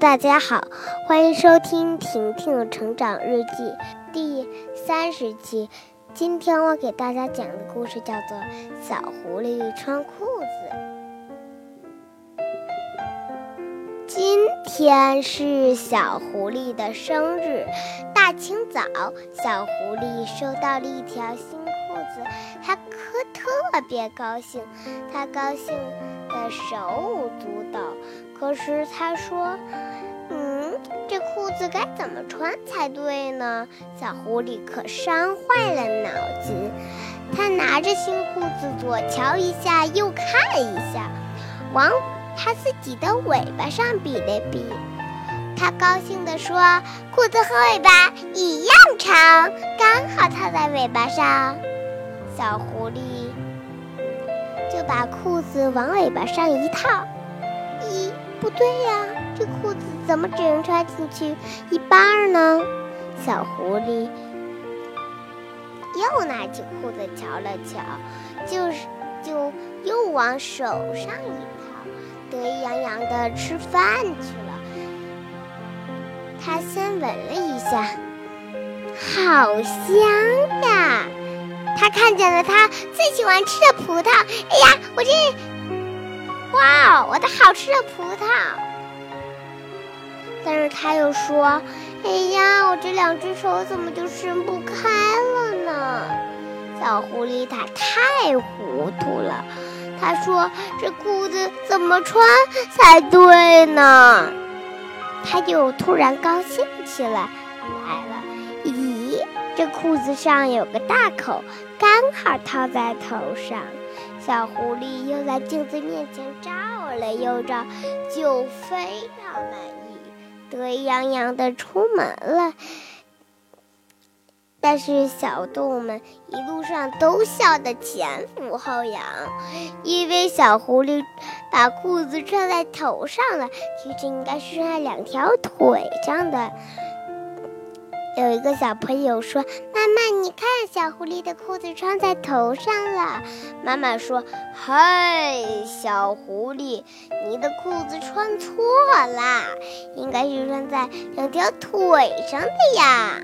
大家好，欢迎收听《婷婷成长日记》第三十期。今天我给大家讲的故事叫做《小狐狸穿裤子》。今天是小狐狸的生日，大清早，小狐狸收到了一条新裤子，它可特别高兴，它高兴的手舞足蹈。可是他说：“，这裤子该怎么穿才对呢？”小狐狸可伤坏了脑筋。他拿着新裤子左瞧一下，右看一下，往他自己的尾巴上比了比。他高兴地说：“裤子和尾巴一样长，刚好套在尾巴上。”小狐狸就把裤子往尾巴上一套。不对呀，这裤子怎么只能穿进去一半呢？小狐狸又拿起裤子瞧了瞧，就是就又往手上一套，得意洋洋的吃饭去了。他先闻了一下，好香呀！他看见了他最喜欢吃的葡萄。哎呀，我这……哇，我的好吃的葡萄！但是他又说：“哎呀，我这两只手怎么就伸不开了呢？”小狐狸它太糊涂了。他说：“这裤子怎么穿才对呢？”他就突然高兴起来，来了。咦，这裤子上有个大口，刚好套在头上。小狐狸又在镜子面前照了又照，就非常满意，得意洋洋的出门了。但是小动物们一路上都笑得前俯后仰，因为小狐狸把裤子穿在头上了，其实应该是穿两条腿上的。有一个小朋友说：“妈妈，你看，小狐狸的裤子穿在头上了。”妈妈说：“嗨，小狐狸，你的裤子穿错了，应该是穿在两条腿上的呀。”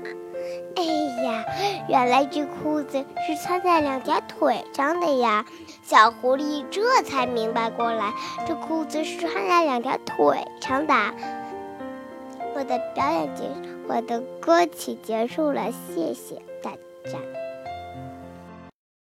哎呀，原来这裤子是穿在两条腿上的呀！小狐狸这才明白过来，这裤子是穿在两条腿上的。我的表演结束，我的歌曲结束了，谢谢大家。